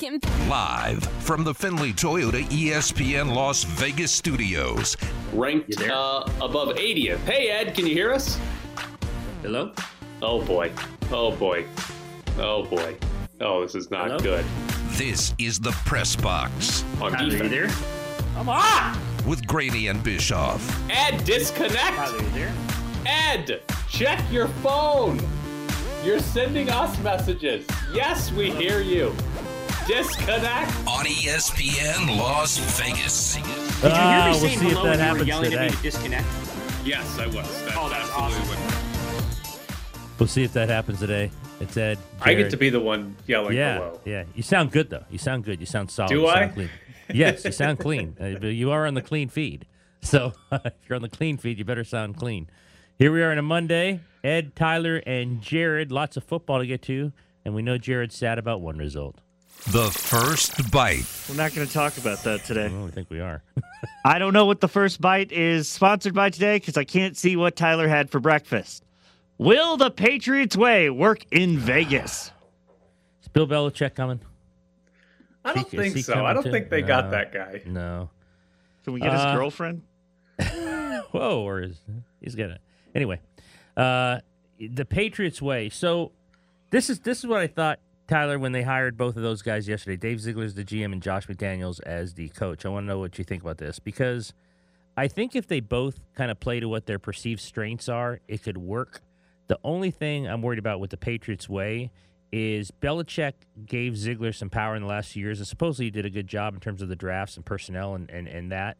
Live from the Findlay Toyota ESPN Las Vegas studios. Ranked uh, above 80th. Hey, Ed, can you hear us? Hello? Oh, boy. Oh, boy. Oh, boy. Oh, this is not Hello? good. This is the Press Box On Tyler, you defense. there? Come on! with Graney and Bischoff. Ed, disconnect! Tyler, there? Ed, check your phone. You're sending us messages. Yes, we hear you. Disconnect. On ESPN Las Vegas. Did you hear me we'll saying see if hello that when you were happens yelling today. at me to disconnect? Yes, I was. That's Oh, that's absolutely awesome. what- We'll see if that happens today. It's Ed. I get to be the one yelling yeah, hello. yeah. You sound good though. You sound good. You sound solid. Do You I? Clean. Yes, you sound clean. Uh, you are on the clean feed. So if you're on the clean feed, you better sound clean. Here we are on a Monday. Ed, Tyler, and Jared. Lots of football to get to, and we know Jared's sad about one result. The first bite. We're not going to talk about that today. Oh, I think we are. I don't know what the first bite is sponsored by today because I can't see what Tyler had for breakfast. Will the Patriots way work in Vegas? Is Bill Belichick coming? I don't Is he- think he so. coming I don't too? think they got No. that guy. No. Can we get his Uh, girlfriend? Whoa, or is he's gonna anyway. Uh, the Patriots way. So this is this is what I thought, Tyler, when they hired both of those guys yesterday. Dave Ziegler's the GM and Josh McDaniels as the coach. I want to know what you think about this because I think if they both kind of play to what their perceived strengths are, it could work. The only thing I'm worried about with the Patriots way is Belichick gave Ziegler some power in the last few years, and supposedly he did a good job in terms of the drafts and personnel and, and, and that.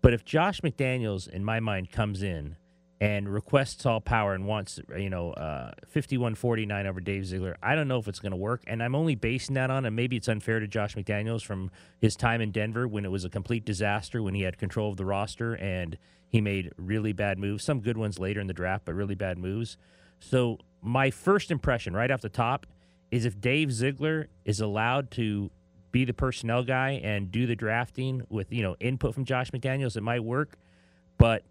But if Josh McDaniels, in my mind, comes in and requests all power and wants, you know, uh, 51-49 over Dave Ziegler, I don't know if it's going to work. And I'm only basing that on, and maybe it's unfair to Josh McDaniels from his time in Denver when it was a complete disaster, when he had control of the roster and he made really bad moves, some good ones later in the draft, but really bad moves. So my first impression right off the top is if Dave Ziegler is allowed to be the personnel guy and do the drafting with you know input from Josh McDaniels, it might work. But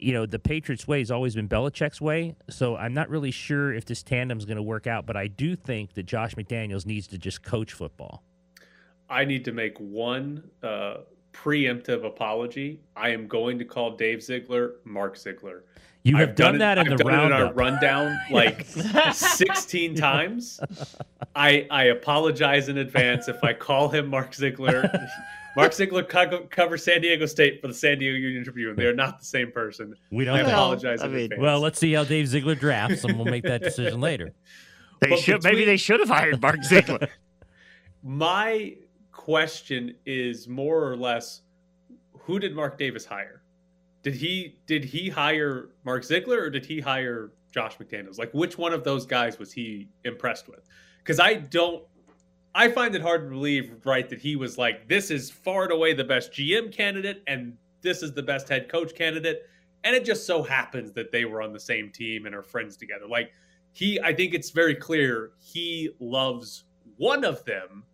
you know the Patriots' way has always been Belichick's way, so I'm not really sure if this tandem is going to work out. But I do think that Josh McDaniels needs to just coach football. I need to make one uh, preemptive apology. I am going to call Dave Ziegler Mark Ziegler. You have I've done, it- that in I've the done it in our rundown like 16 times. I I apologize in advance if I call him Mark Ziegler. Mark Ziegler co- covers San Diego State for the San Diego Union Tribune. They are not the same person. we don't. think- apologize I in mean- advance. Well, let's see how Dave Ziegler drafts, and we'll make that decision later. They but should maybe they should have hired Mark Ziegler. My question is more or less who did Mark Davis hire? Did he did he hire Mark Ziegler or did he hire Josh McDaniels? Like which one of those guys was he impressed with? Cuz I don't I find it hard to believe right that he was like this is far and away the best GM candidate and this is the best head coach candidate and it just so happens that they were on the same team and are friends together. Like he I think it's very clear he loves one of them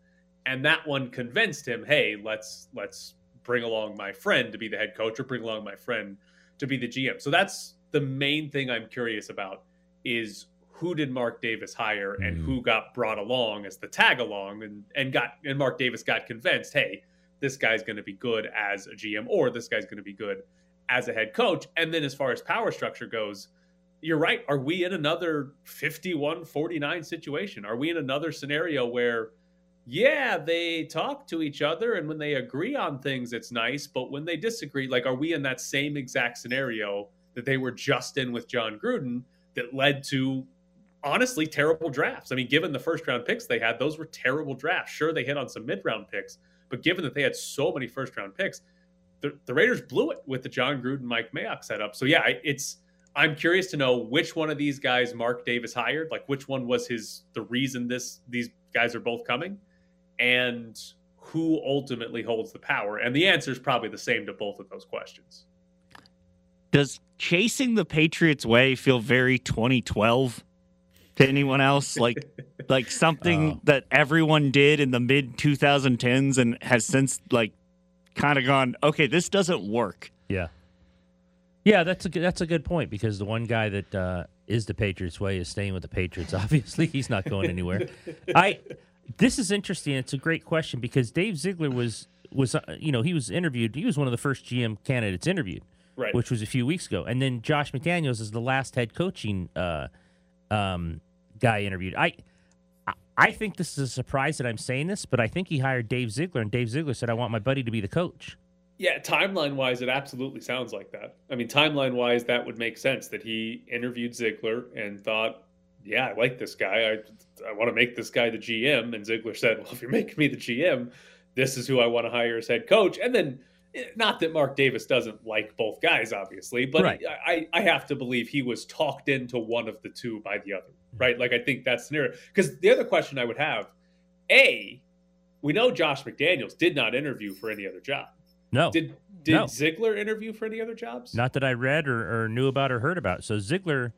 and that one convinced him, "Hey, let's let's bring along my friend to be the head coach or bring along my friend to be the GM." So that's the main thing I'm curious about is who did Mark Davis hire and Mm. who got brought along as the tag along and and got and Mark Davis got convinced, "Hey, this guy's going to be good as a GM or this guy's going to be good as a head coach." And then as far as power structure goes, you're right. Are we in another 51 49 situation? Are we in another scenario where, yeah, they talk to each other and when they agree on things, it's nice. But when they disagree, like, are we in that same exact scenario that they were just in with Jon Gruden that led to honestly terrible drafts? I mean, given the first round picks they had, those were terrible drafts. Sure, they hit on some mid round picks, but given that they had so many first round picks, the, the Raiders blew it with the Jon Gruden, Mike Mayock setup. So, yeah, it's. I'm curious to know which one of these guys Mark Davis hired, like which one was his the reason this these guys are both coming, and who ultimately holds the power. And the answer is probably the same to both of those questions. Does chasing the Patriots way feel very 2012 to anyone else? Like like something Oh. that everyone did in the mid 2010s and has since like kind of gone, okay, this doesn't work. Yeah. Yeah, that's a good, that's a good point because the one guy that uh, is the Patriots way is staying with the Patriots. Obviously, he's not going anywhere. I This is interesting. It's a great question because Dave Ziegler was was uh, you know he was interviewed. He was one of the first GM candidates interviewed, Right. which was a few weeks ago. And then Josh McDaniels is the last head coaching uh, um, guy interviewed. I I- I think this is a surprise that I'm saying this, but I think he hired Dave Ziegler, and Dave Ziegler said, "I want my buddy to be the coach." Yeah, timeline wise, it absolutely sounds like that. I mean, timeline wise, that would make sense that he interviewed Ziegler and thought, yeah, I like this guy. I, I want to make this guy the GM. And Ziegler said, well, if you're making me the GM, this is who I want to hire as head coach. And then, eh, not that Mark Davis doesn't like both guys, obviously, but Right. I, I have to believe he was talked into one of the two by the other, right? Like, I think that's the narrative. Because the other question I would have A, we know Josh McDaniels did not interview for any other job. No, Did did No. Ziegler interview for any other jobs? not that I read or, or knew about or heard about. So Ziegler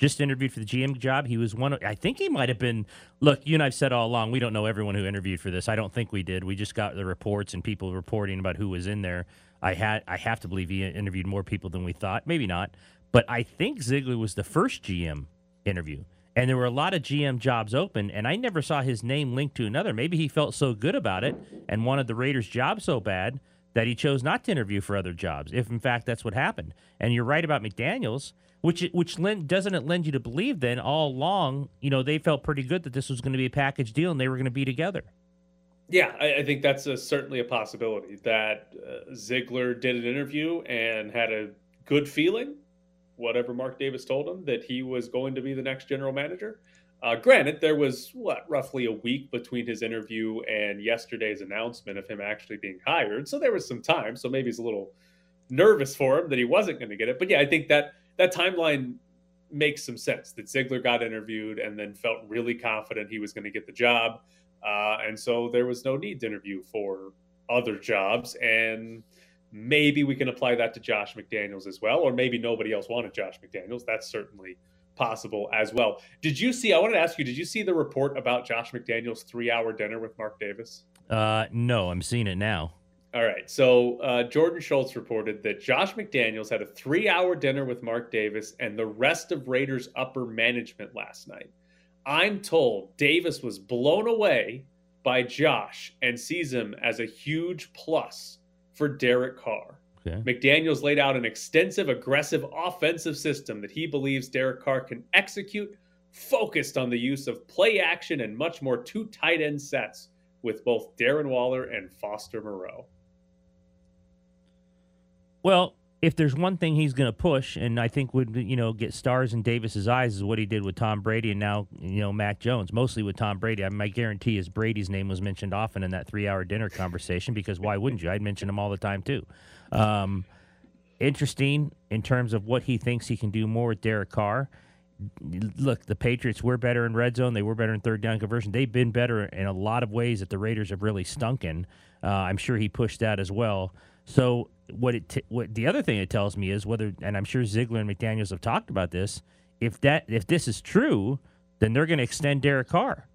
just interviewed for the GM job. He was one. Of, I think he might have been. Look, you and I've said all along we don't know everyone who interviewed for this. I don't think we did. We just got the reports and people reporting about who was in there. I had. I have to believe he interviewed more people than we thought. Maybe not, but I think Ziegler was the first GM interview. And there were a lot of GM jobs open, and I never saw his name linked to another. Maybe he felt so good about it and wanted the Raiders' job so bad that he chose not to interview for other jobs. If in fact that's what happened, and you're right about McDaniels, which which lend, doesn't it lend you to believe then all along, you know, they felt pretty good that this was going to be a package deal and they were going to be together. Yeah, I, I think that's a, certainly a possibility that uh, Ziegler did an interview and had a good feeling, whatever Mark Davis told him, that he was going to be the next general manager. Uh, granted, there was what roughly a week between his interview and yesterday's announcement of him actually being hired, so there was some time. So maybe he's a little nervous for him that he wasn't going to get it. But yeah, I think that that timeline makes some sense. That Ziegler got interviewed and then felt really confident he was going to get the job, uh, and so there was no need to interview for other jobs. And maybe we can apply that to Josh McDaniels as well, or maybe nobody else wanted Josh McDaniels. That's certainly possible as well. Did you see? I wanted to ask you. Did you see the report about Josh McDaniels' three-hour dinner with Mark Davis? Uh, no, I'm seeing it now. All right. So uh, Jordan Schultz reported that Josh McDaniels had a three hour dinner with Mark Davis and the rest of Raiders upper management last night. I'm told Davis was blown away by Josh and sees him as a huge plus for Derek Carr. Okay. McDaniels laid out an extensive, aggressive offensive system that he believes Derek Carr can execute, focused on the use of play action and much more two tight end sets with both Darren Waller and Foster Moreau. Well, if there's one thing he's going to push, and I think would you know get stars in Davis's eyes, is what he did with Tom Brady and now you know Mac Jones. Mostly with Tom Brady. I mean, my guarantee is Brady's name was mentioned often in that three-hour dinner conversation because why wouldn't you? I'd mention him all the time too. Um, interesting in terms of what he thinks he can do more with Derek Carr. Look, the Patriots were better in red zone. They were better in third down conversion. They've been better in a lot of ways that the Raiders have really stunk in. Uh, I'm sure he pushed that as well. So what it t- what the other thing it tells me is whether, and I'm sure Ziegler and McDaniels have talked about this. If that if this is true, then they're going to extend Derek Carr.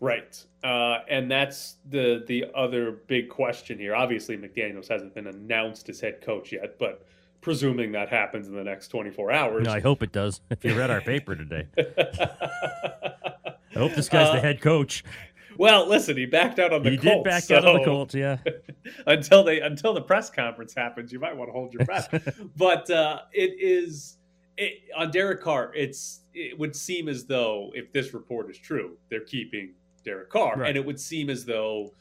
Right. Uh, and that's the the other big question here. Obviously, McDaniels hasn't been announced as head coach yet, but presuming that happens in the next 24 hours. No, I hope it does. If you read our paper today, I hope this guy's the Uh, head coach. Well, listen, he backed out on the He Colts. did back out on the so- Colts, yeah. until they until the press conference happens, you might want to hold your breath. but uh, it is it, on Derek Carr. It's it would seem as though if this report is true, they're keeping Derek Carr, Right. and it would seem as though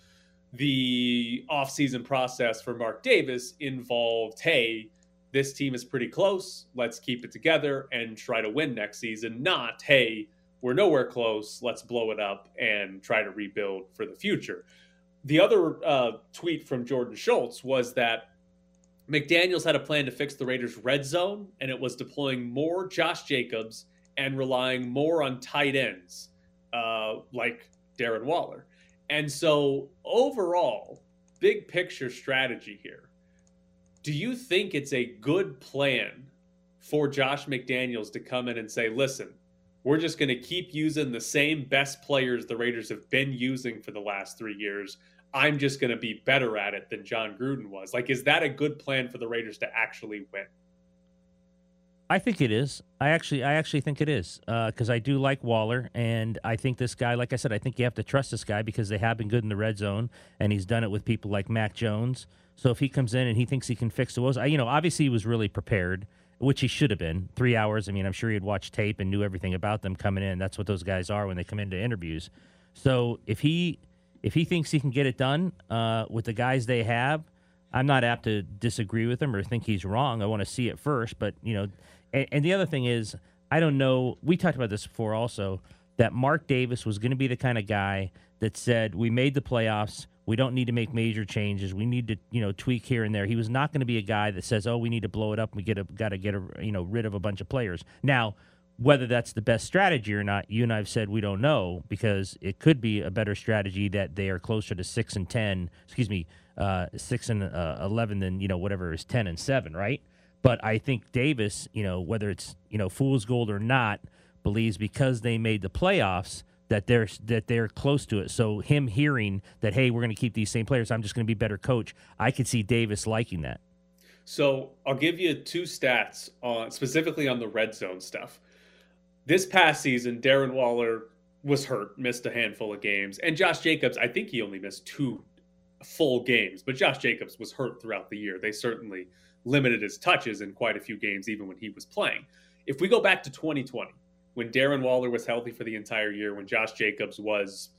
the offseason process for Mark Davis involved, hey, this team is pretty close. Let's keep it together and try to win next season. Not, hey, we're nowhere close. Let's blow it up and try to rebuild for the future. The other uh, tweet from Jordan Schultz was that McDaniels had a plan to fix the Raiders' red zone, and it was deploying more Josh Jacobs and relying more on tight ends uh, like Darren Waller. And so, overall, big picture strategy here. Do you think it's a good plan for Josh McDaniels to come in and say, listen, we're just going to keep using the same best players the Raiders have been using for the last three years? I'm just going to be better at it than Jon Gruden was. Like, is that a good plan for the Raiders to actually win? I think it is. I actually, I actually think it is uh, because I do like Waller, and I think this guy. Like I said, I think you have to trust this guy because they have been good in the red zone, and he's done it with people like Mac Jones. So if he comes in and he thinks he can fix the woes, I, you know, obviously he was really prepared, which he should have been. Three hours. I mean, I'm sure he had watched tape and knew everything about them coming in. That's what those guys are when they come into interviews. So if he if he thinks he can get it done uh, with the guys they have, I'm not apt to disagree with him or think he's wrong. I want to see it first, but you know, and, and the other thing is, I don't know. We talked about this before, also that Mark Davis was going to be the kind of guy that said, "We made the playoffs. We don't need to make major changes. We need to, you know, tweak here and there." He was not going to be a guy that says, "Oh, we need to blow it up. We get a, got to get a, you know, rid of a bunch of players." Now, whether that's the best strategy or not, you and I've said we don't know because it could be a better strategy that they are closer to six and ten. Excuse me, uh, six and uh, eleven than you know whatever is ten and seven, right? But I think Davis, you know, whether it's you know fool's gold or not, believes because they made the playoffs that they're that they're close to it. So him hearing that, hey, we're going to keep these same players, I'm just going to be better coach. I could see Davis liking that. So I'll give you two stats on specifically on the red zone stuff. This past season, Darren Waller was hurt, missed a handful of games, and Josh Jacobs, I think he only missed two full games, but Josh Jacobs was hurt throughout the year. They certainly limited his touches in quite a few games, even when he was playing. If we go back to 2020, when Darren Waller was healthy for the entire year, when Josh Jacobs was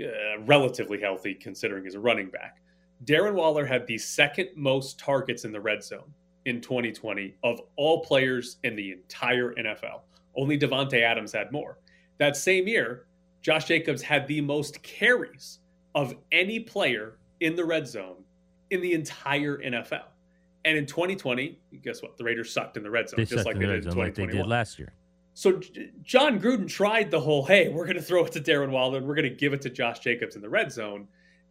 uh, relatively healthy, considering he's a running back, Darren Waller had the second most targets in the red zone in 2020 of all players in the entire NFL. Only Davante Adams had more. That same year, Josh Jacobs had the most carries of any player in the red zone in the entire NFL. And in 2020, guess what? The Raiders sucked in the red zone, They just like in they did in zone like they did last year. So Jon Gruden tried the whole, hey, we're going to throw it to Darren Waller and we're going to give it to Josh Jacobs in the red zone.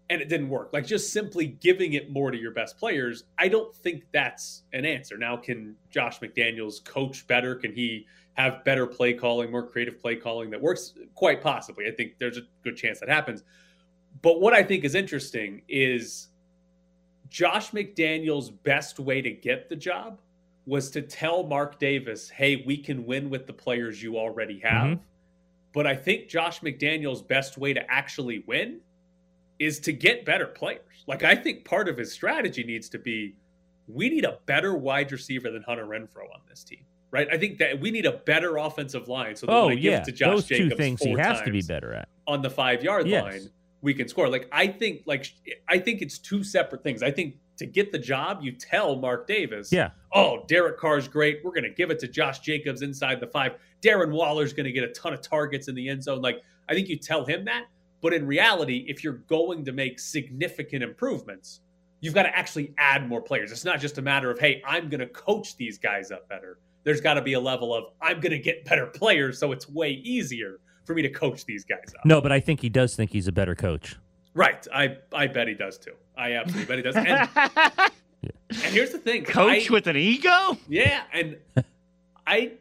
And it didn't work. Like just simply giving it more to your best players, I don't think that's an answer. Now, can Josh McDaniels coach better? Can he have better play calling, more creative play calling that works? Quite possibly. I think there's a good chance that happens. But what I think is interesting is Josh McDaniels' best way to get the job was to tell Mark Davis, hey, we can win with the players you already mm-hmm. have. But I think Josh McDaniels' best way to actually win is to get better players. Like, I think part of his strategy needs to be we need a better wide receiver than Hunter Renfrow on this team, right? I think that we need a better offensive line so that Oh when I give yeah, it to Josh those Jacobs two things he has to be better at. on the five yard Yes. line, we can score. Like I think, like I think it's two separate things. I think to get the job, you tell Mark Davis, Yeah. Oh, Derek Carr's great. We're going to give it to Josh Jacobs inside the five. Darren Waller's going to get a ton of targets in the end zone. Like I think you tell him that. But in reality, if you're going to make significant improvements, you've got to actually add more players. It's not just a matter of, hey, I'm going to coach these guys up better. There's got to be a level of, I'm going to get better players, so it's way easier for me to coach these guys up. No, but I think he does think he's a better coach. Right. I, I bet he does too. I absolutely bet he does. And, and here's the thing Coach I- with an ego? Yeah, and I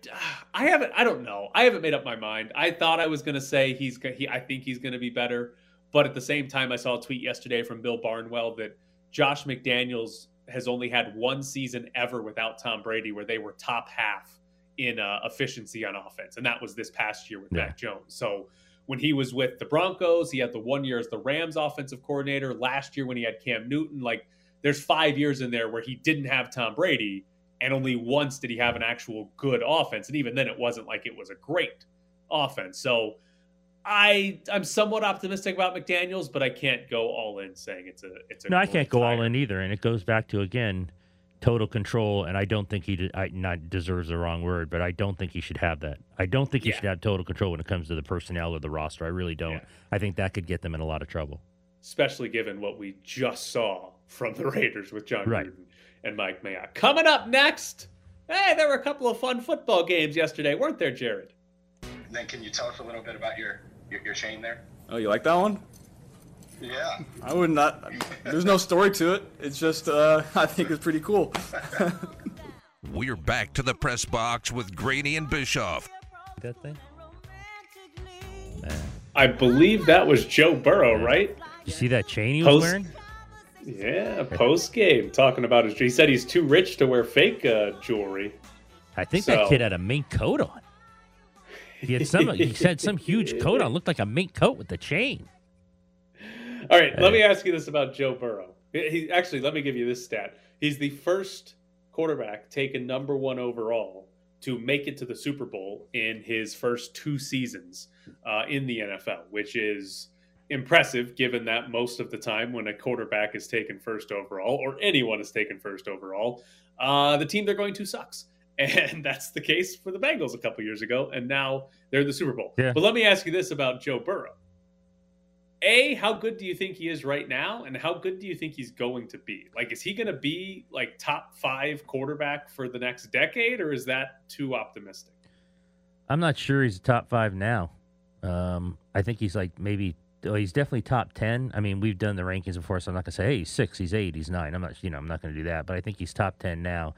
I haven't I don't know. I haven't made up my mind. I thought I was going to say he's he I think he's going to be better, but at the same time I saw a tweet yesterday from Bill Barnwell that Josh McDaniels has only had one season ever without Tom Brady where they were top half in uh, efficiency on offense, and that was this past year with Yeah. Mac Jones. So when he was with the Broncos, he had the one year as the Rams offensive coordinator. Last year when he had Cam Newton, like there's five years in there where he didn't have Tom Brady, and only once did he have an actual good offense, and even then it wasn't like it was a great offense. So I I'm somewhat optimistic about McDaniels, but I can't go all in saying it's a it's a No, I can't go all in either, and it goes back to again total control. And I don't think he de- I, not deserves the wrong word, but I don't think he should have that. I don't think he Yeah. should have total control when it comes to the personnel or the roster. I really don't. Yeah. I think that could get them in a lot of trouble. especially given what we just saw from the Raiders with Jon Right. Gruden and Mike Mayock. Coming up next, hey, there were a couple of fun football games yesterday, weren't there, Jared? Then can you tell us a little bit about your your, your chain there? Oh, you like that one? Yeah. I would not. There's no story to it. It's just uh, I think it's pretty cool. We're back to the press box with Graney and Bischoff. That thing. Man, I believe that was Joe Burrow, right? you see that chain he was Post- wearing? Yeah, post game talking about his. He said he's too rich to wear fake uh, jewelry. I think So- that kid had a mink coat on. He had some. he had some huge coat on. Looked like a mink coat with the chain. All right, let me ask you this about Joe Burrow. He he- actually let me give you this stat. He's the first quarterback taken number one overall to make it to the Super Bowl in his first two seasons uh, in the NFL, which is impressive given that most of the time when a quarterback is taken first overall or anyone is taken first overall, uh, the team they're going to sucks. And that's the case for the Bengals a couple years ago, and now they're in the Super Bowl. Yeah. But let me ask you this about Joe Burrow. A, how good do you think he is right now, and how good do you think he's going to be? Like, is he going to be like top five quarterback for the next decade, or is that too optimistic? I'm not sure he's top five now. Um, I think he's like maybe. Oh, he's definitely top ten. I mean, we've done the rankings before, so I'm not gonna say, hey, he's six, he's eight, he's nine. I'm not, you know, I'm not gonna do that. But I think he's top ten now.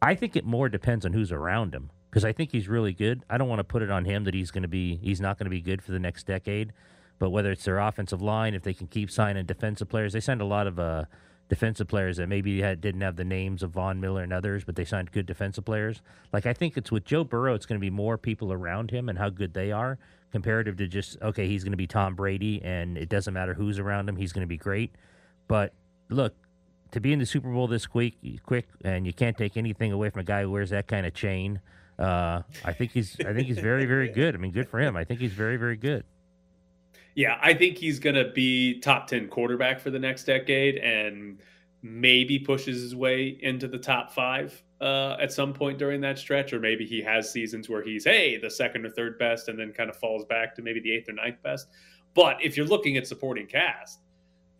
I think it more depends on who's around him because I think he's really good. I don't want to put it on him that he's to be, he's not going to be good for the next decade. But whether it's their offensive line, if they can keep signing defensive players, they signed a lot of uh, defensive players that maybe had, didn't have the names of Von Miller and others, but they signed good defensive players. Like I think it's with Joe Burrow, it's going to be more people around him and how good they are, comparative to just okay, he's going to be Tom Brady, and it doesn't matter who's around him, he's going to be great. But look, to be in the Super Bowl this quick, quick, and you can't take anything away from a guy who wears that kind of chain. Uh, I think he's, I think he's very, very good. I mean, good for him. I think he's very, very good. Yeah, I think he's going to be top 10 quarterback for the next decade and maybe pushes his way into the top five uh, at some point during that stretch. Or maybe he has seasons where he's, hey, the second or third best and then kind of falls back to maybe the eighth or ninth best. But if you're looking at supporting cast,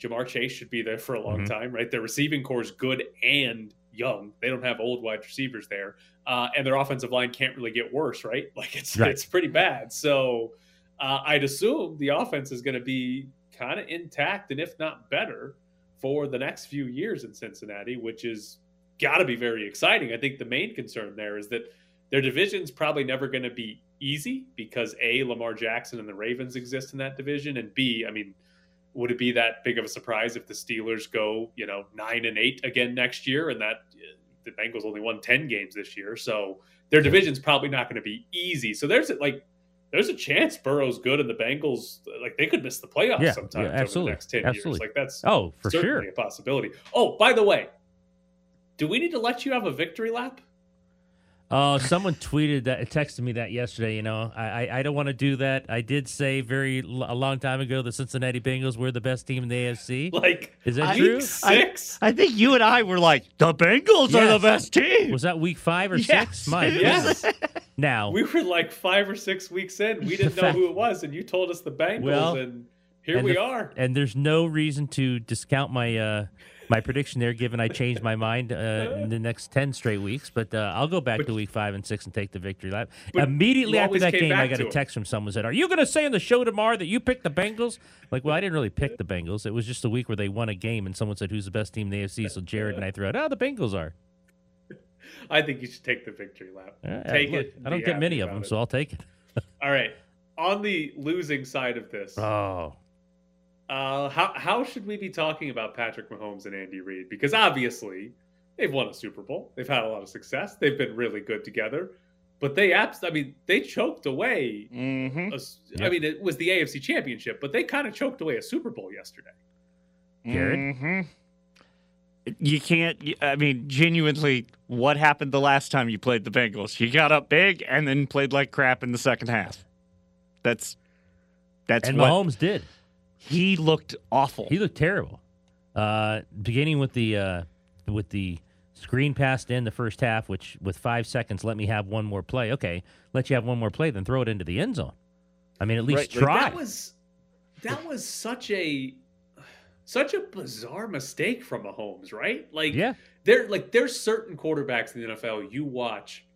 Ja'Marr Chase should be there for a long Mhm. time, right? Their receiving corps is good and young. They don't have old wide receivers there. Uh, and their offensive line can't really get worse, right? Like it's Right. it's pretty bad. So uh, I'd assume the offense is going to be kind of intact and if not better for the next few years in Cincinnati, which is got to be very exciting. I think the main concern there is that their division's probably never going to be easy because A, Lamar Jackson and the Ravens exist in that division, and B, I mean, would it be that big of a surprise if the Steelers go, you know, nine and eight again next year, and that uh, the Bengals only won ten games this year, so their division's probably not going to be easy. So there's like there's a chance Burrow's good and the Bengals like they could miss the playoffs Yeah, sometimes yeah, over the next ten absolutely. years. Like that's Oh, for certainly sure. a possibility. Oh, by the way, do we need to let you have a victory lap? Oh, someone tweeted that, texted me that yesterday. You know, I I, I don't want to do that. I did say very l- a long time ago the Cincinnati Bengals were the best team in the AFC. Like Is that I- true? six? I think you and I were like, the Bengals are the best team. Was that week five or Yes. six? My Yes. Now, we were like five or six weeks in. We didn't know who it was, and you told us the Bengals, Well, and here and we the- are. and there's no reason to discount my uh, my prediction there, given I changed my mind uh, in the next ten straight weeks. But uh, I'll go back But- to week five and six and take the victory lap. Immediately after that game, I got a text from someone said, "Are you going to say on the show tomorrow that you picked the Bengals?" Like, well, I didn't really pick the Bengals. It was just a week where they won a game, and someone said, "Who's the best team in the AFC?" So Jared and I threw out, "Oh, the Bengals are." I think you should take the victory lap. Take look, it. I don't get many of them, it. so I'll take it. All right. On the losing side of this, Oh, uh, how how should we be talking about Patrick Mahomes and Andy Reid? Because obviously they've won a Super Bowl, they've had a lot of success, they've been really good together, but they abs- I mean, they choked away. Mm-hmm. a s- I Yep. mean, it was the AFC Championship, but they kind of choked away a Super Bowl yesterday. Jared? Mm-hmm. You can't. I mean, genuinely, what happened the last time you played the Bengals? You got up big and then played like crap in the second half. That's that's and what Mahomes did. He looked awful. He looked terrible. Uh, beginning with the uh, with the screen passed in the first half, which with five seconds let me have one more play. Okay, let you have one more play, then throw it into the end zone. I mean, at least Right, like try. That was that was such a such a bizarre mistake from Mahomes, right? Like yeah, there like there's certain quarterbacks in the NFL you watch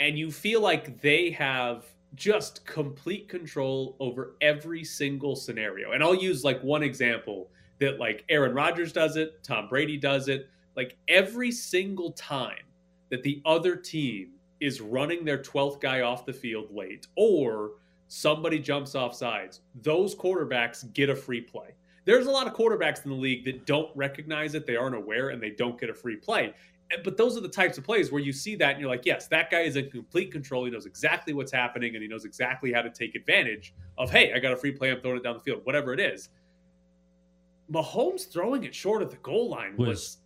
and you feel like they have just complete control over every single scenario. And I'll use like one example that like Aaron Rodgers does it, Tom Brady does it, like every single time that the other team is running their 12th guy off the field late or somebody jumps off sides, those quarterbacks get a free play. There's a lot of quarterbacks in the league that don't recognize it, they aren't aware, and they don't get a free play. Eh, but those are the types of plays where you see that and you're like, yes, that guy is in complete control. He knows exactly what's happening and he knows exactly how to take advantage of, hey, I got a free play, I'm throwing it down the field, whatever it is. Mahomes throwing it short of the goal line was, Was-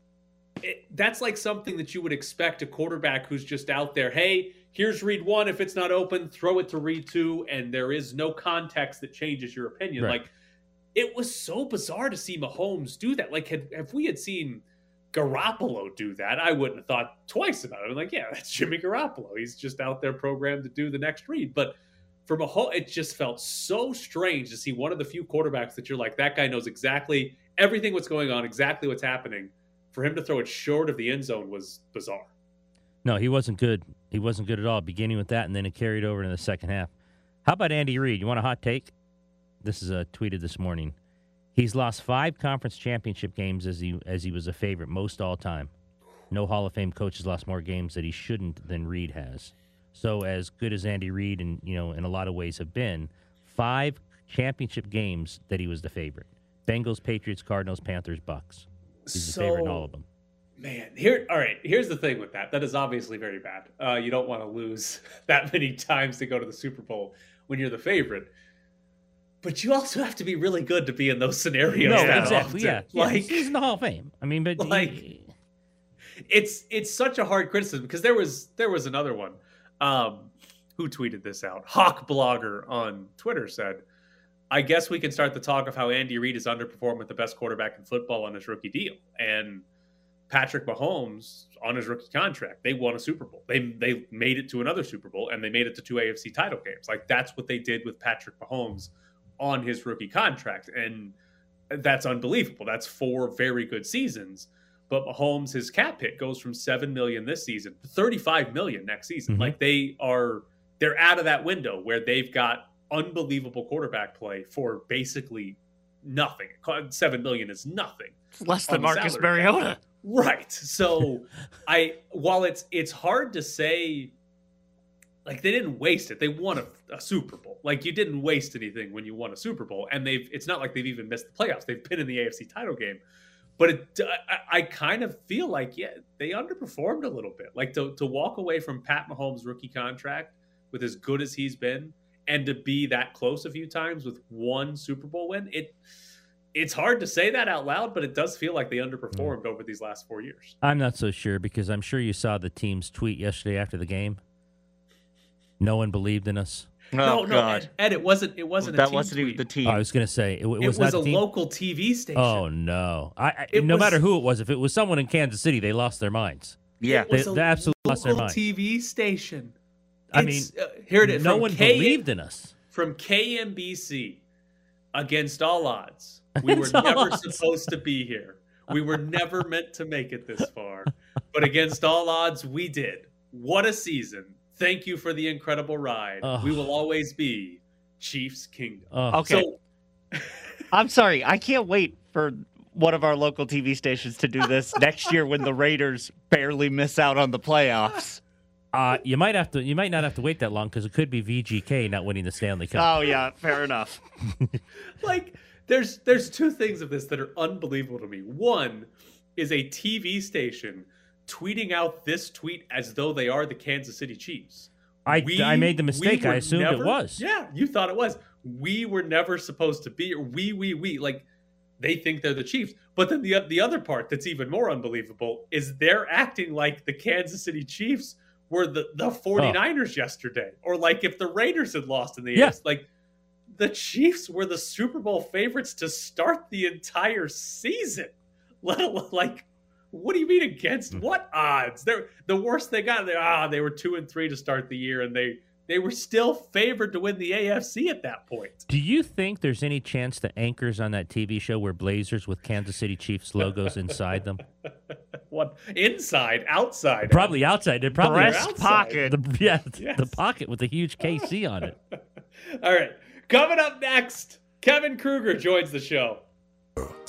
it, that's like something that you would expect a quarterback who's just out there, hey, here's read one. If it's not open, throw it to read two, and there is no context that changes your opinion. Right. Like it was so bizarre to see Mahomes do that. Like, had if we had seen Garoppolo do that, I wouldn't have thought twice about it. I'm like, yeah, that's Jimmy Garoppolo. He's just out there programmed to do the next read. But for Mahomes, it just felt so strange to see one of the few quarterbacks that you're like, that guy knows exactly everything what's going on, exactly what's happening. For him to throw it short of the end zone was bizarre. No, he wasn't good. He wasn't good at all, beginning with that, and then it carried over in the second half. How about Andy Reid? You want a hot take? This is a tweeted this morning. He's lost five conference championship games as he as he was a favorite most all time. No Hall of Fame coach has lost more games that he shouldn't than Reid has. So as good as Andy Reid and you know in a lot of ways have been, five championship games that he was the favorite. Bengals, Patriots, Cardinals, Panthers, Bucks. He's the favorite in all of them. Man, here, all right. Here's the thing with that. That is obviously very bad. Uh, you don't want to lose that many times to go to the Super Bowl when you're the favorite. But you also have to be really good to be in those scenarios. No, exactly. often. Yeah, yeah, like he's in the Hall of Fame. I mean, but Like- he- it's it's such a hard criticism because there was there was another one. Um, who tweeted this out? Hawk blogger on Twitter said, "I guess we can start the talk of how Andy Reid is underperformed with the best quarterback in football on his rookie deal and." Patrick Mahomes on his rookie contract. They won a Super Bowl. They they made it to another Super Bowl and they made it to two AFC title games. Like that's what they did with Patrick Mahomes on his rookie contract and that's unbelievable. That's four very good seasons. But Mahomes his cap hit goes from 7 million this season to 35 million next season. Mhm. Like they are they're out of that window where they've got unbelievable quarterback play for basically nothing. 7 million is nothing. It's less than the Marcus. Mariota. Right. So I while it's it's hard to say like they didn't waste it. They won a, a Super Bowl. Like you didn't waste anything when you won a Super Bowl and they've it's not like they've even missed the playoffs. They've been in the AFC title game. But it, I, I kind of feel like yeah, they underperformed a little bit. Like to to walk away from Pat Mahomes' rookie contract with as good as he's been and to be that close a few times with one Super Bowl win, it it's hard to say that out loud, but it does feel like they underperformed mm. over these last four years. I'm not so sure because I'm sure you saw the team's tweet yesterday after the game. No one believed in us. Oh, no, no, God. Ed, Ed, it wasn't. It wasn't. a that team wasn't even tweet. the team. Oh, I was going to say it, w- it It was, was, not a the team. local TV station. Oh no! I, I no was- matter who it was, if it was someone in Kansas City, they lost their minds. yeah. It was They- a they absolutely lost their local. TV station. I It's, uh, here it is. no one K- believed in us. from KMBC against all odds. We were never odds. supposed to be here. We were never meant to make it this far. But against all odds, we did. What a season. Thank you for the incredible ride. Ugh. We will always be Chiefs Kingdom. Oh, Okay. So I'm sorry. I can't wait for one of our local TV stations to do this next year when the Raiders barely miss out on the playoffs. uh, you might have to. You might not have to wait that long because it could be VGK not winning the Stanley Cup. Oh yeah, fair enough. like there's there's two things of this that are unbelievable to me. One is a TV station tweeting out this tweet as though they are the Kansas City Chiefs. I, We- I made the we mistake. I were assumed never- it was. Yeah, you thought it was. We were never supposed to be. We, we, we. Like they think they're the Chiefs. But then the the other part that's even more unbelievable is they're acting like the Kansas City Chiefs were the the 49ers yesterday, or like if the Raiders had lost in the Yeah. AFC. Like the Chiefs were the Super Bowl favorites to start the entire season. Let alone like. What do you mean against Hmm. what odds? They're the worst they got. They ah, they were two and three to start the year, and they they were still favored to win the AFC at that point. Do you think there's any chance the anchors on that TV show were Blazers with Kansas City Chiefs logos inside them? What inside, outside? Probably outside. They're probably They're Breast outside. pocket. the yeah, the pocket with the huge KC on it. All right, coming up next, Kevin Kruger joins the show.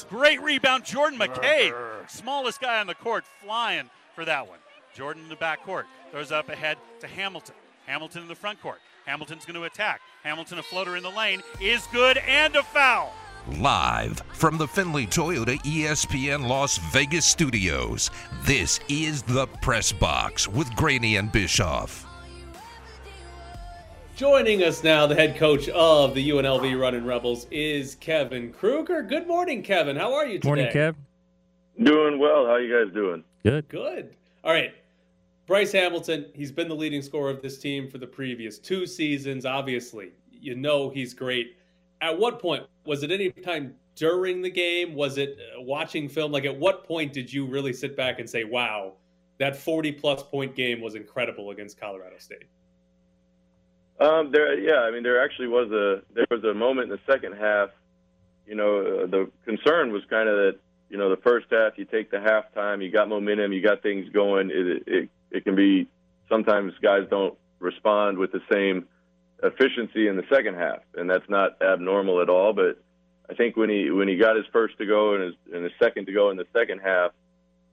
Great rebound, Jordan McCabe. Smallest guy on the court, flying for that one. Jordan in the back court. Throws up ahead to Hamilton. Hamilton in the front court. Hamilton's going to attack. Hamilton, a floater in the lane, is good and a foul. Live from the Findlay Toyota ESPN Las Vegas studios, this is the Press Box with Graney and Bischoff. Joining us now, the head coach of the UNLV Running Rebels is Kevin Kruger. Good morning, Kevin. How are you today? Morning, Kev. Doing well. How you guys doing? Good. Good. All right. Bryce Hamilton, he's been the leading scorer of this team for the previous two seasons. Obviously, you know he's great. At what point was it any time during the game? Was it uh, watching film? Like, at what point did you really sit back and say, wow, that 40 plus point game was incredible against Colorado State? Um, there, yeah. I mean, there actually was a there was a moment in the second half. You know, uh, the concern was kind of that. You know, the first half, you take the halftime, you got momentum, you got things going. It it it can be sometimes guys don't respond with the same efficiency in the second half, and that's not abnormal at all. But I think when he when he got his first to go and his and his second to go in the second half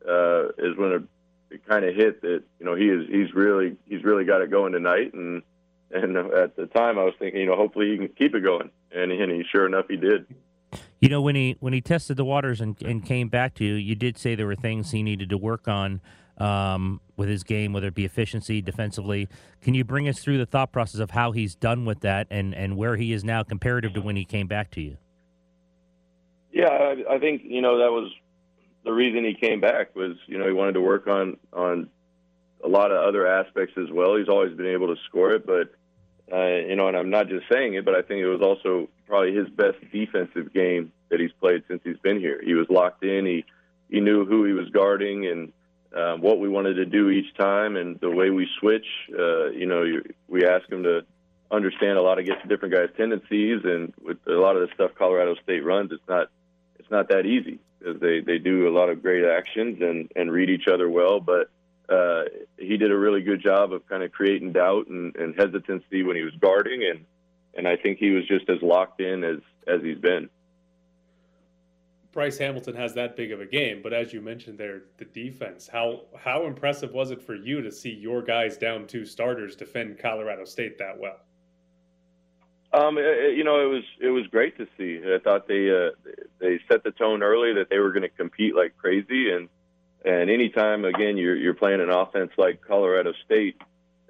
uh, is when it, it kind of hit that you know he is he's really he's really got it going tonight and and at the time I was thinking you know hopefully he can keep it going and and he sure enough he did. You know, when he when he tested the waters and, and came back to you, you did say there were things he needed to work on um, with his game, whether it be efficiency, defensively. Can you bring us through the thought process of how he's done with that and, and where he is now comparative to when he came back to you? Yeah, I, I think you know that was the reason he came back was you know he wanted to work on on a lot of other aspects as well. He's always been able to score it, but uh, you know, and I'm not just saying it, but I think it was also probably his best defensive game that he's played since he's been here. He was locked in. He he knew who he was guarding and um, what we wanted to do each time, and the way we switch. Uh, you know, you, we ask him to understand a lot of get different guys' tendencies, and with a lot of the stuff Colorado State runs, it's not it's not that easy because they they do a lot of great actions and and read each other well, but uh, he did a really good job of kind of creating doubt and, and hesitancy when he was guarding, and and I think he was just as locked in as as he's been. Bryce Hamilton has that big of a game, but as you mentioned there, the defense. How how impressive was it for you to see your guys down two starters defend Colorado State that well? Um, it, you know, it was it was great to see. I thought they uh, they set the tone early that they were going to compete like crazy, and and anytime again you're you're playing an offense like Colorado State,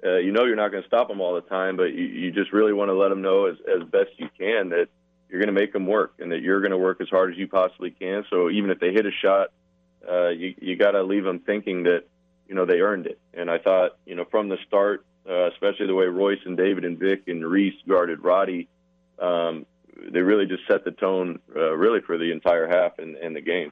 uh, you know you're not going to stop them all the time, but you, you just really want to let them know as as best you can that you're going to make them work and that you're going to work as hard as you possibly can. So even if they hit a shot, uh, you you got to leave them thinking that you know they earned it. And I thought you know from the start, uh, especially the way Royce and David and Vic and Reese guarded Roddy, um, they really just set the tone uh, really for the entire half and, and the game.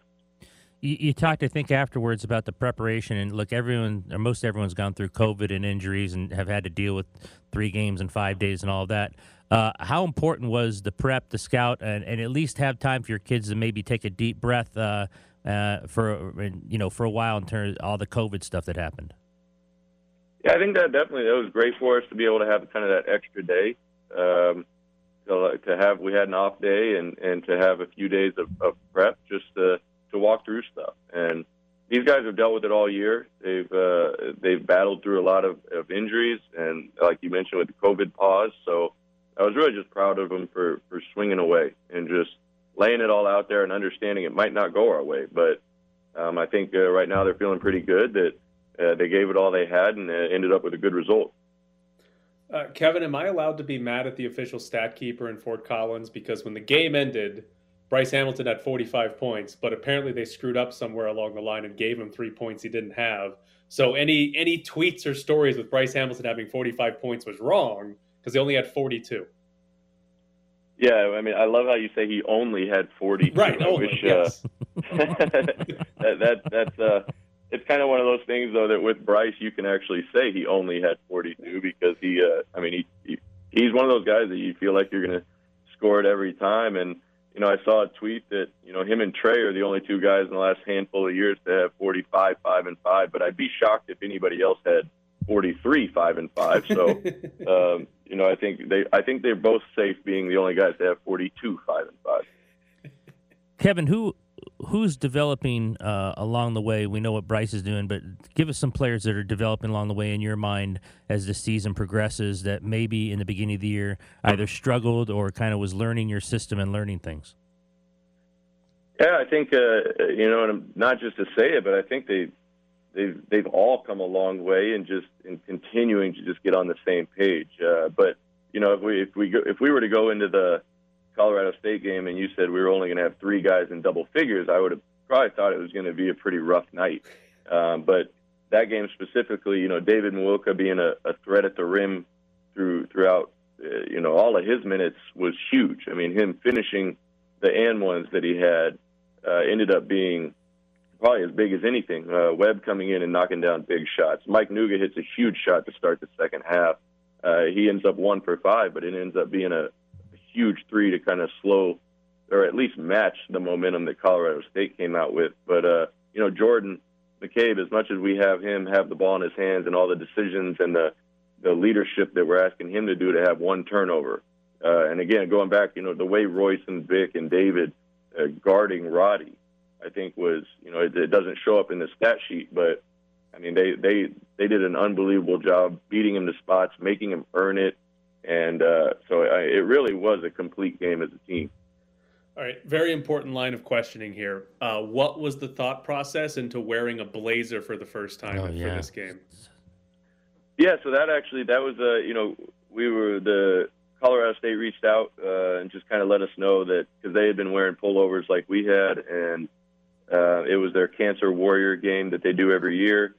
You, talked, I think, afterwards about the preparation, and look, everyone or most everyone's gone through COVID and injuries and have had to deal with three games in five days and all that. Uh, how important was the prep, the scout, and, and at least have time for your kids to maybe take a deep breath uh, uh, for you know for a while in terms of all the COVID stuff that happened? Yeah, I think that definitely that was great for us to be able to have kind of that extra day. Um, to, to have we had an off day and and to have a few days of, of prep just to to walk through stuff. And these guys have dealt with it all year. They've uh, they've battled through a lot of, of injuries and like you mentioned with the COVID pause. So I was really just proud of them for for swinging away and just laying it all out there and understanding it might not go our way, but um, I think uh, right now they're feeling pretty good that uh, they gave it all they had and uh, ended up with a good result. Uh, Kevin, am I allowed to be mad at the official stat keeper in Fort Collins because when the game ended, Bryce Hamilton had 45 points, but apparently they screwed up somewhere along the line and gave him three points he didn't have. So any any tweets or stories with Bryce Hamilton having 45 points was wrong because he only had 42. Yeah, I mean, I love how you say he only had 40. Right, I only, wish, yes. uh, that, that that's uh, it's kind of one of those things though that with Bryce you can actually say he only had 42 because he, uh, I mean, he, he he's one of those guys that you feel like you're going to score it every time. And you know, I saw a tweet that you know him and Trey are the only two guys in the last handful of years to have 45, five and five. But I'd be shocked if anybody else had 43, five and five. So, um, you know, I think they, I think they're both safe being the only guys to have 42, five and five. Kevin, who who's developing uh, along the way? We know what Bryce is doing, but give us some players that are developing along the way in your mind as the season progresses. That maybe in the beginning of the year either struggled or kind of was learning your system and learning things. Yeah, I think uh, you know, and not just to say it, but I think they they've they've all come a long way and just in continuing to just get on the same page. Uh, but you know, if we if we go, if we were to go into the Colorado State game and you said we were only going to have three guys in double figures, I would have probably thought it was going to be a pretty rough night. Um, but that game specifically, you know, David Muoka being a, a threat at the rim through throughout, uh, you know, all of his minutes was huge. I mean, him finishing the and ones that he had uh, ended up being probably as big as anything. Uh, Webb coming in and knocking down big shots. Mike Nuga hits a huge shot to start the second half. Uh, he ends up one for five, but it ends up being a huge three to kind of slow or at least match the momentum that Colorado State came out with. But uh, you know, Jordan McCabe, as much as we have him have the ball in his hands and all the decisions and the the leadership that we're asking him to do to have one turnover. Uh, and again, going back, you know, the way Royce and Vic and David uh, guarding Roddy, I think was, you know, it, it doesn't show up in the stat sheet, but I mean, they they they did an unbelievable job beating him to spots, making him earn it, and uh, so I, it really was a complete game as a team. All right, very important line of questioning here. Uh, what was the thought process into wearing a blazer for the first time Oh, for this game? Yeah, so that actually that was uh, you know we were the Colorado State reached out uh, and just kind of let us know that because they had been wearing pullovers like we had, and uh, it was their Cancer Warrior game that they do every year,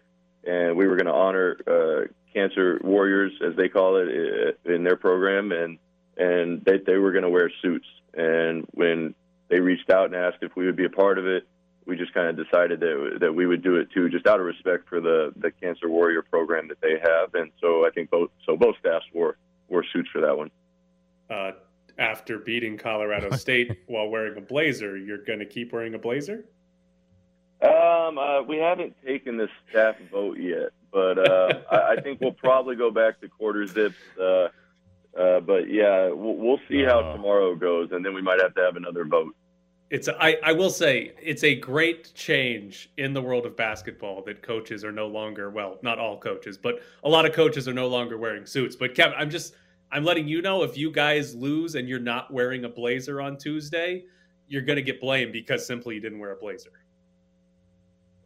and we were going to honor uh, Cancer Warriors as they call it uh, in their program, and and they they were going to wear suits, and when they reached out and asked if we would be a part of it, we just kind of decided that that we would do it too, just out of respect for the the Cancer Warrior program that they have, and so I think both so both staffs wore wore suits for that one. Uh, after beating Colorado State while wearing a blazer, you're going to keep wearing a blazer? Um, uh, we haven't taken the staff vote yet, but uh, I, I think we'll probably go back to quarter zips. Uh, uh, but yeah, we'll, we'll see how Oh. tomorrow goes, and then we might have to have another vote. It's a, I, I will say it's a great change in the world of basketball that coaches are no longer well not all coaches but a lot of coaches are no longer wearing suits but Kevin I'm just I'm letting you know if you guys lose and you're not wearing a blazer on Tuesday you're going to get blamed because simply you didn't wear a blazer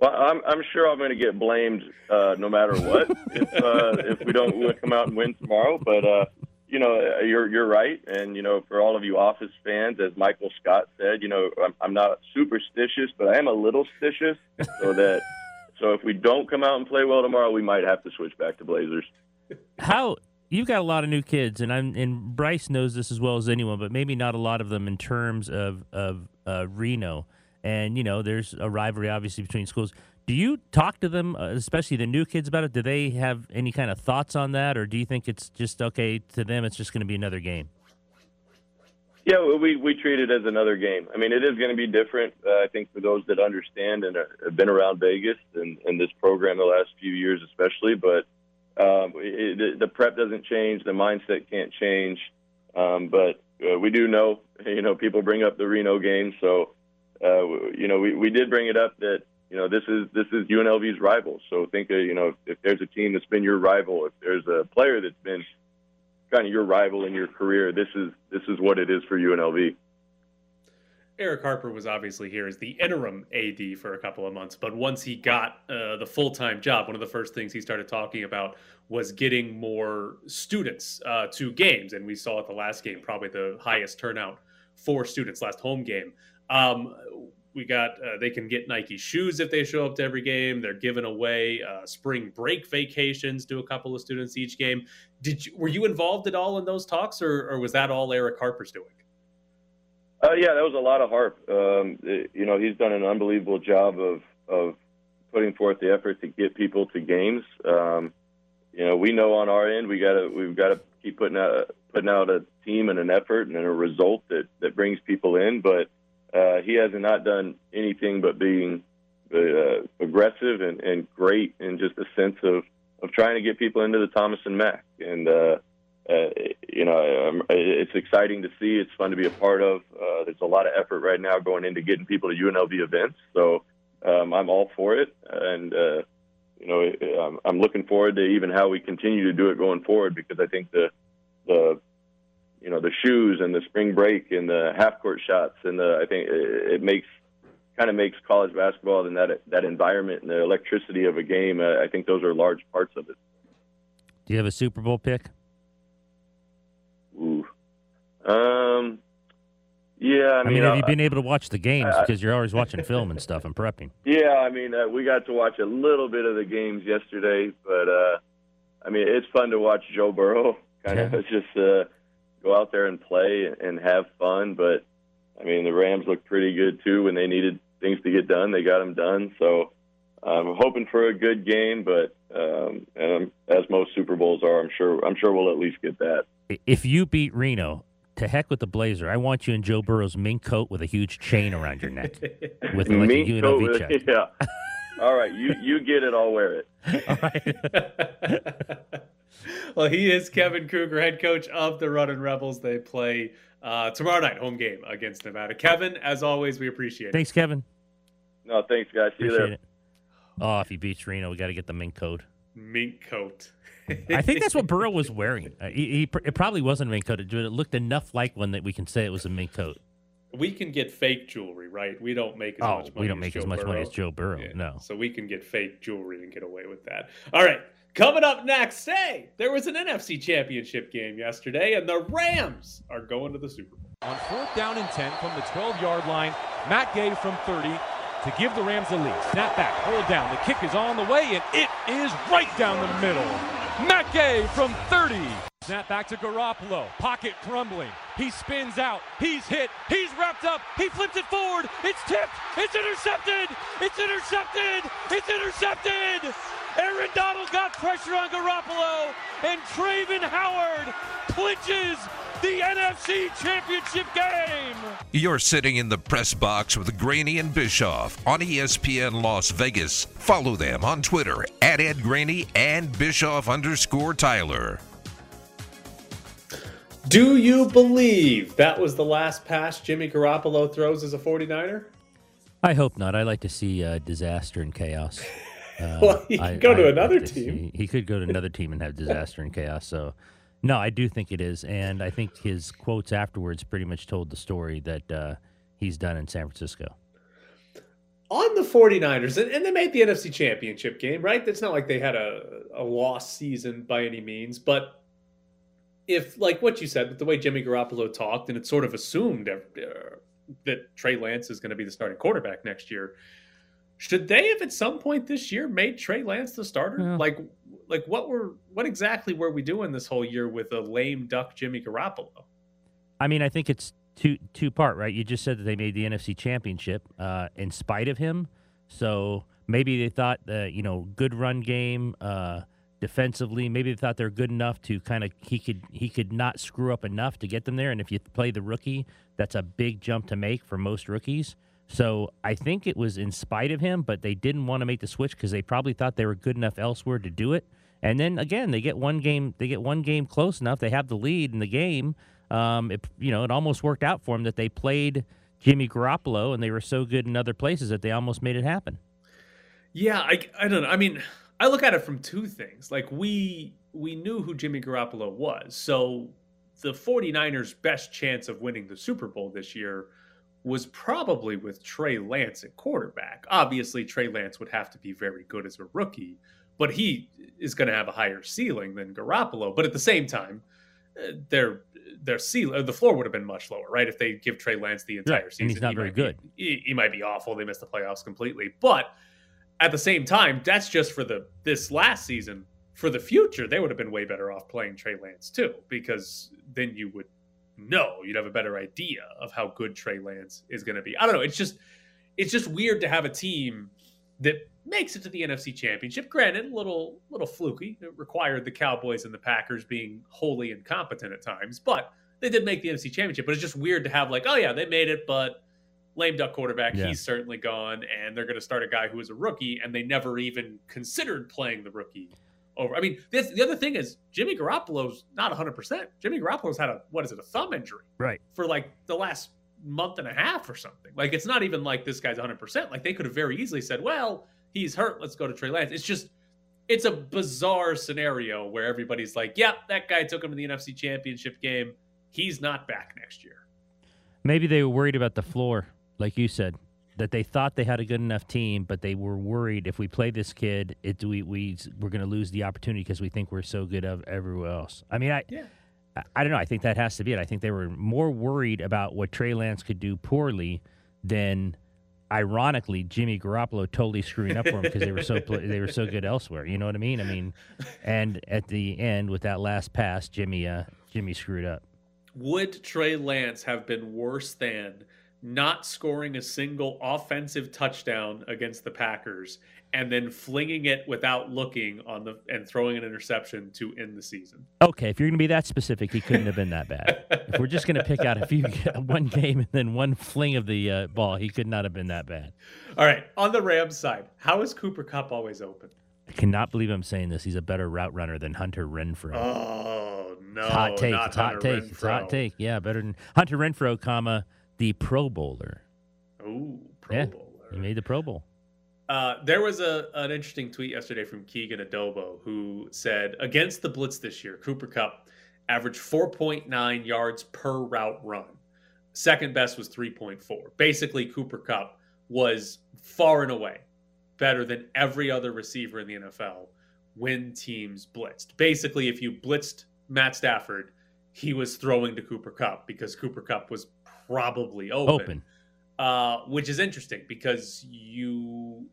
Well, I'm, I'm sure I'm going to get blamed uh, no matter what if uh, if we don't come out and win tomorrow. But uh, you know, uh, you're you're right, and you know, for all of you Office fans, as Michael Scott said, you know, I'm, I'm not superstitious, but I am a little stitious, so that so if we don't come out and play well tomorrow, we might have to switch back to Blazers. How you've got a lot of new kids, and I'm and Bryce knows this as well as anyone, but maybe not a lot of them in terms of of uh, Reno. And you know, there's a rivalry obviously between schools. Do you talk to them, uh, especially the new kids, about it? Do they have any kind of thoughts on that, or do you think it's just okay to them? It's just going to be another game. Yeah, we we treat it as another game. I mean, it is going to be different. Uh, I think for those that understand and are, have been around Vegas and, and this program the last few years, especially. But um, it, the prep doesn't change. The mindset can't change. Um, but uh, we do know, you know, people bring up the Reno game. So, uh, you know, we, we did bring it up that you know this is this is UNLV's rival. So think, of, you know, if, if there's a team that's been your rival, if there's a player that's been kind of your rival in your career, this is this is what it is for UNLV. Eric Harper was obviously here as the interim AD for a couple of months, but once he got uh, the full time job, one of the first things he started talking about was getting more students uh, to games. And we saw at the last game, probably the highest turnout for students last home game. Um, we got uh, they can get Nike shoes if they show up to every game. They're giving away uh, spring break vacations to a couple of students each game. Did you, were you involved at all in those talks, or, or was that all Eric Harper's doing? Uh, yeah, that was a lot of Harp. Um, it- you know, he's done an unbelievable job of of putting forth the effort to get people to games. Um, you know, we know on our end we got to we've got to keep putting out putting out a team and an effort and a result that that brings people in. But uh, he has not done anything but being uh, aggressive and, and great in just a sense of of trying to get people into the Thomas and Mack. And uh, uh, you know, it's exciting to see. It's fun to be a part of. Uh, there's a lot of effort right now going into getting people to UNLV events. So um, I'm all for it, and uh, you know, I'm, I'm looking forward to even how we continue to do it going forward because I think the the you know the shoes and the spring break and the half court shots and the I think it, it makes kind of makes college basketball and that that environment and the electricity of a game. Uh, I think those are large parts of it. Do you have a Super Bowl pick? Ooh. Um. Yeah, I I mean, mean, have uh, you been able to watch the games I- because you're always watching film and stuff and prepping? Yeah, I mean, uh, we got to watch a little bit of the games yesterday, but uh, I mean, it's fun to watch Joe Burrow kind Yeah. of just uh, go out there and play and have fun. But I mean, the Rams looked pretty good too when they needed things to get done. They got them done. So I'm hoping for a good game, but um, and as most Super Bowls are, I'm sure I'm sure we'll at least get that. If you beat Reno, to heck with the Blazer. I want you in Joe Burrow's mink coat with a huge chain around your neck with like Mink a UNLV with- check. yeah. All right, you you get it. I'll wear it. well, he is Kevin Kruger, head coach of the Running Rebels. They play uh, tomorrow night, home game against Nevada. Kevin, as always, we appreciate it. Thanks, Kevin. No, thanks, guys. See you Appreciate there. it. Oh, if he beats Reno, we got to get the mink coat. Mink coat. I think that's what Burrow was wearing. Uh, he, he, it probably wasn't a mink coat, but it looked enough like one that we can say it was a mink coat. We can get fake jewelry, right? We don't make as Oh, much money. we don't as make as Joe much money Burrow. as Joe Burrow. Yeah, No. So we can get fake jewelry and get away with that. All right. Coming up next, hey, there was an NFC championship game yesterday, and the Rams are going to the Super Bowl. On fourth down and 10 from the 12 yard line, Matt Gay from 30 to give the Rams the lead. Snap back, hold down. The kick is on the way, and it is right down the middle. Matt Gay from 30. Snap back to Garoppolo. Pocket crumbling. He spins out. He's hit. He's wrapped up. He flips it forward. It's tipped. It's intercepted. It's intercepted. It's intercepted. Aaron Donald got pressure on Garoppolo, and Travin Howard clinches the NFC Championship game. You're sitting in the press box with Graney and Bischoff on ESPN Las Vegas. Follow them on Twitter at Ed Graney and Bischoff underscore Tyler. Do you believe that was the last pass Jimmy Garoppolo throws as a 49er? I hope not. I like to see uh, disaster and chaos. Uh, Well, he could I- go to I'd another to team. see- he could go to another team and have disaster and chaos. So, no, I do think it is, and I think his quotes afterwards pretty much told the story that uh, he's done in San Francisco. on the 49ers, and, and they made the NFC Championship game, right? It's not like they had a, a lost season by any means, but if, like what you said, with the way Jimmy Garoppolo talked, and it's sort of assumed uh, that Trey Lance is going to be the starting quarterback next year, should they have at some point this year made Trey Lance the starter? Yeah. Like, like what were what exactly were we doing this whole year with a lame duck Jimmy Garoppolo? I mean, I think it's two two part, right? You just said that they made the NFC Championship uh, in spite of him, so maybe they thought, uh, you know, good run game uh, defensively. Maybe they thought they're good enough to kind of he could he could not screw up enough to get them there. And if you play the rookie, that's a big jump to make for most rookies. So I think it was in spite of him, but they didn't want to make the switch because they probably thought they were good enough elsewhere to do it. And then again, they get one game. They get one game close enough. They have the lead in the game. Um, it, you know, it almost worked out for them that they played Jimmy Garoppolo, and they were so good in other places that they almost made it happen. Yeah, I, I don't know. I mean, I look at it from two things. Like we we knew who Jimmy Garoppolo was. So the 49ers best chance of winning the Super Bowl this year was probably with Trey Lance at quarterback. Obviously, Trey Lance would have to be very good as a rookie, but he is going to have a higher ceiling than Garoppolo. But at the same time, uh, their their ceiling, the floor would have been much lower, right? If they give Trey Lance the entire and season, he's not He very be- good. he, he might be awful. They missed the playoffs completely, but at the same time, that's just for the this last season. For the future, they would have been way better off playing Trey Lance too, because then you would know you'd have a better idea of how good Trey Lance is going to be. I don't know. It's just it's just weird to have a team that makes it to the NFC Championship. Granted, a little little fluky. It required the Cowboys and the Packers being wholly incompetent at times, but they did make the NFC Championship. But it's just weird to have like, oh yeah, they made it, but lame duck quarterback, Yeah. he's certainly gone, and they're going to start a guy who is a rookie, and they never even considered playing the rookie over. I mean, this, the other thing is Jimmy Garoppolo's not 100. percent Jimmy Garoppolo's had a what is it, a thumb injury Right. for like the last month and a half or something. Like it's not even like this guy's 100%. Like they could have very easily said, "Well, he's hurt, let's go to Trey Lance." It's just it's a bizarre scenario where everybody's like, "Yep, that guy took him to the NFC Championship game. He's not back next year." Maybe they were worried about the floor, like you said. that they thought they had a good enough team, but they were worried if we play this kid, it we we we're going to lose the opportunity because we think we're so good of everywhere else. I mean, I, Yeah. I I don't know. I think that has to be it. I think they were more worried about what Trey Lance could do poorly than, ironically, Jimmy Garoppolo totally screwing up for them because they were so pl- they were so good elsewhere. You know what I mean? I mean, and at the end with that last pass, Jimmy uh, Jimmy screwed up. Would Trey Lance have been worse than not scoring a single offensive touchdown against the Packers and then flinging it without looking on the and throwing an interception to end the season? Okay, if you're going to be that specific, he couldn't have been that bad. if we're just going to pick out a few, one game and then one fling of the uh, ball, he could not have been that bad. All right, on the Rams side, how is Cooper Kupp always open? I cannot believe I'm saying this. He's a better route runner than Hunter Renfrow. Oh no! It's hot take. It's hot Hunter take. It's hot take. Yeah, better than Hunter Renfrow, comma the Pro Bowler. Oh, Pro Yeah. Bowler. He made the Pro Bowl. Uh, there was a an interesting tweet yesterday from Keegan Abdoo who said against the blitz this year, Cooper Kupp averaged 4.9 yards per route run. Second best was 3.4. Basically, Cooper Kupp was far and away better than every other receiver in the NFL when teams blitzed. Basically, if you blitzed Matt Stafford, he was throwing to Cooper Kupp because Cooper Kupp was probably Open. uh, which is interesting because you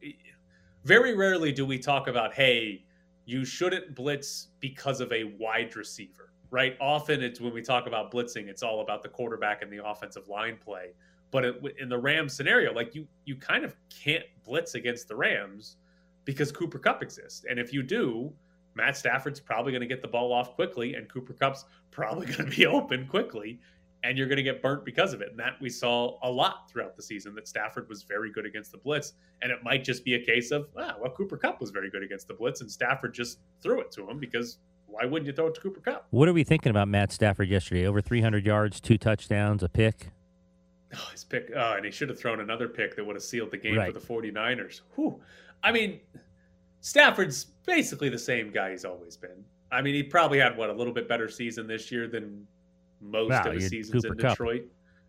very rarely do we talk about, hey, you shouldn't blitz because of a wide receiver, right? Often it's when we talk about blitzing, it's all about the quarterback and the offensive line play. But it, in the Rams scenario, like you, you kind of can't blitz against the Rams because Cooper Kupp exists, and if you do, Matt Stafford's probably going to get the ball off quickly, and Cooper Kupp's probably going to be open quickly, and you're going to get burnt because of it. And that we saw a lot throughout the season that Stafford was very good against the blitz, and it might just be a case of, ah, well, Cooper Kupp was very good against the blitz, and Stafford just threw it to him because why wouldn't you throw it to Cooper Kupp? What are we thinking about Matt Stafford yesterday? Over 300 yards, two touchdowns, a pick. Oh, his pick, oh, and he should have thrown another pick that would have sealed the game Right. for the 49ers. Whew. I mean, Stafford's basically the same guy he's always been. I mean, he probably had what a little bit better season this year than most Wow, of he his seasons Cooper in Kupp. Detroit.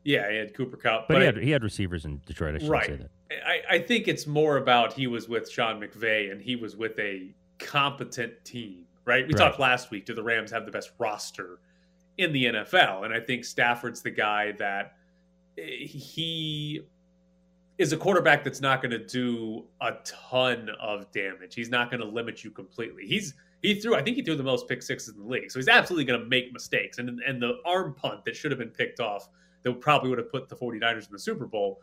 Yeah, he had Cooper Kupp, But, he, had, he had receivers in Detroit. I should Right. say that. I, I think it's more about he was with Sean McVay and he was with a competent team, right? We Right. talked last week. Do the Rams have the best roster in the NFL? And I think Stafford's the guy that eh, he is a quarterback that's not going to do a ton of damage. He's not going to limit you completely. He's he threw I think he threw the most pick sixes in the league. So he's absolutely going to make mistakes. And and the arm punt that should have been picked off that probably would have put the 49ers in the Super Bowl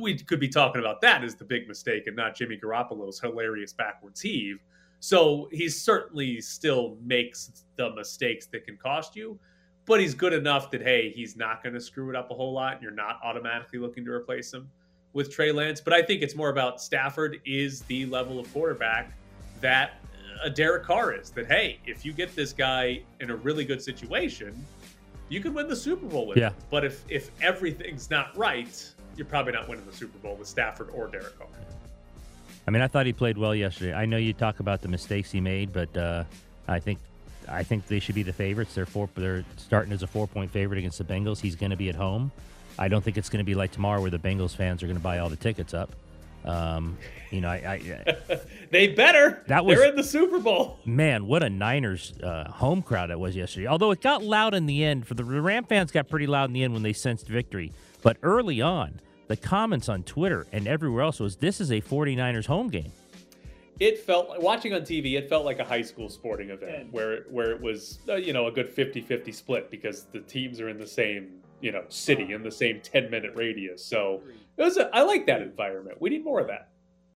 we could be talking about that as the big mistake and not Jimmy Garoppolo's hilarious backwards heave. So he certainly still makes the mistakes that can cost you, but he's good enough that hey, he's not going to screw it up a whole lot, and you're not automatically looking to replace him with Trey Lance. But I think it's more about Stafford is the level of quarterback that a Derek Carr is. That hey, if you get this guy in a really good situation, you can win the Super Bowl with Yeah. him. But if if everything's not right, you're probably not winning the Super Bowl with Stafford or Derek Carr. I mean, I thought he played well yesterday. I know you talk about the mistakes he made, but uh, I think I think they should be the favorites. They're four. They're starting as a four point favorite against the Bengals. He's going to be at home. I don't think it's going to be like tomorrow where the Bengals fans are going to buy all the tickets up. Um, you know, I, I They better. That was- They're in the Super Bowl. man, what a Niners uh, home crowd it was yesterday. Although it got loud in the end for the, the Ram fans got pretty loud in the end when they sensed victory. But early on, the comments on Twitter and everywhere else was this is a 49ers home game. It felt like watching on TV. It felt like a high school sporting event where where it was uh, you know a good 50-50 split because the teams are in the same you know city in the same ten minute radius. So it was. A, I like that environment. We need more of that.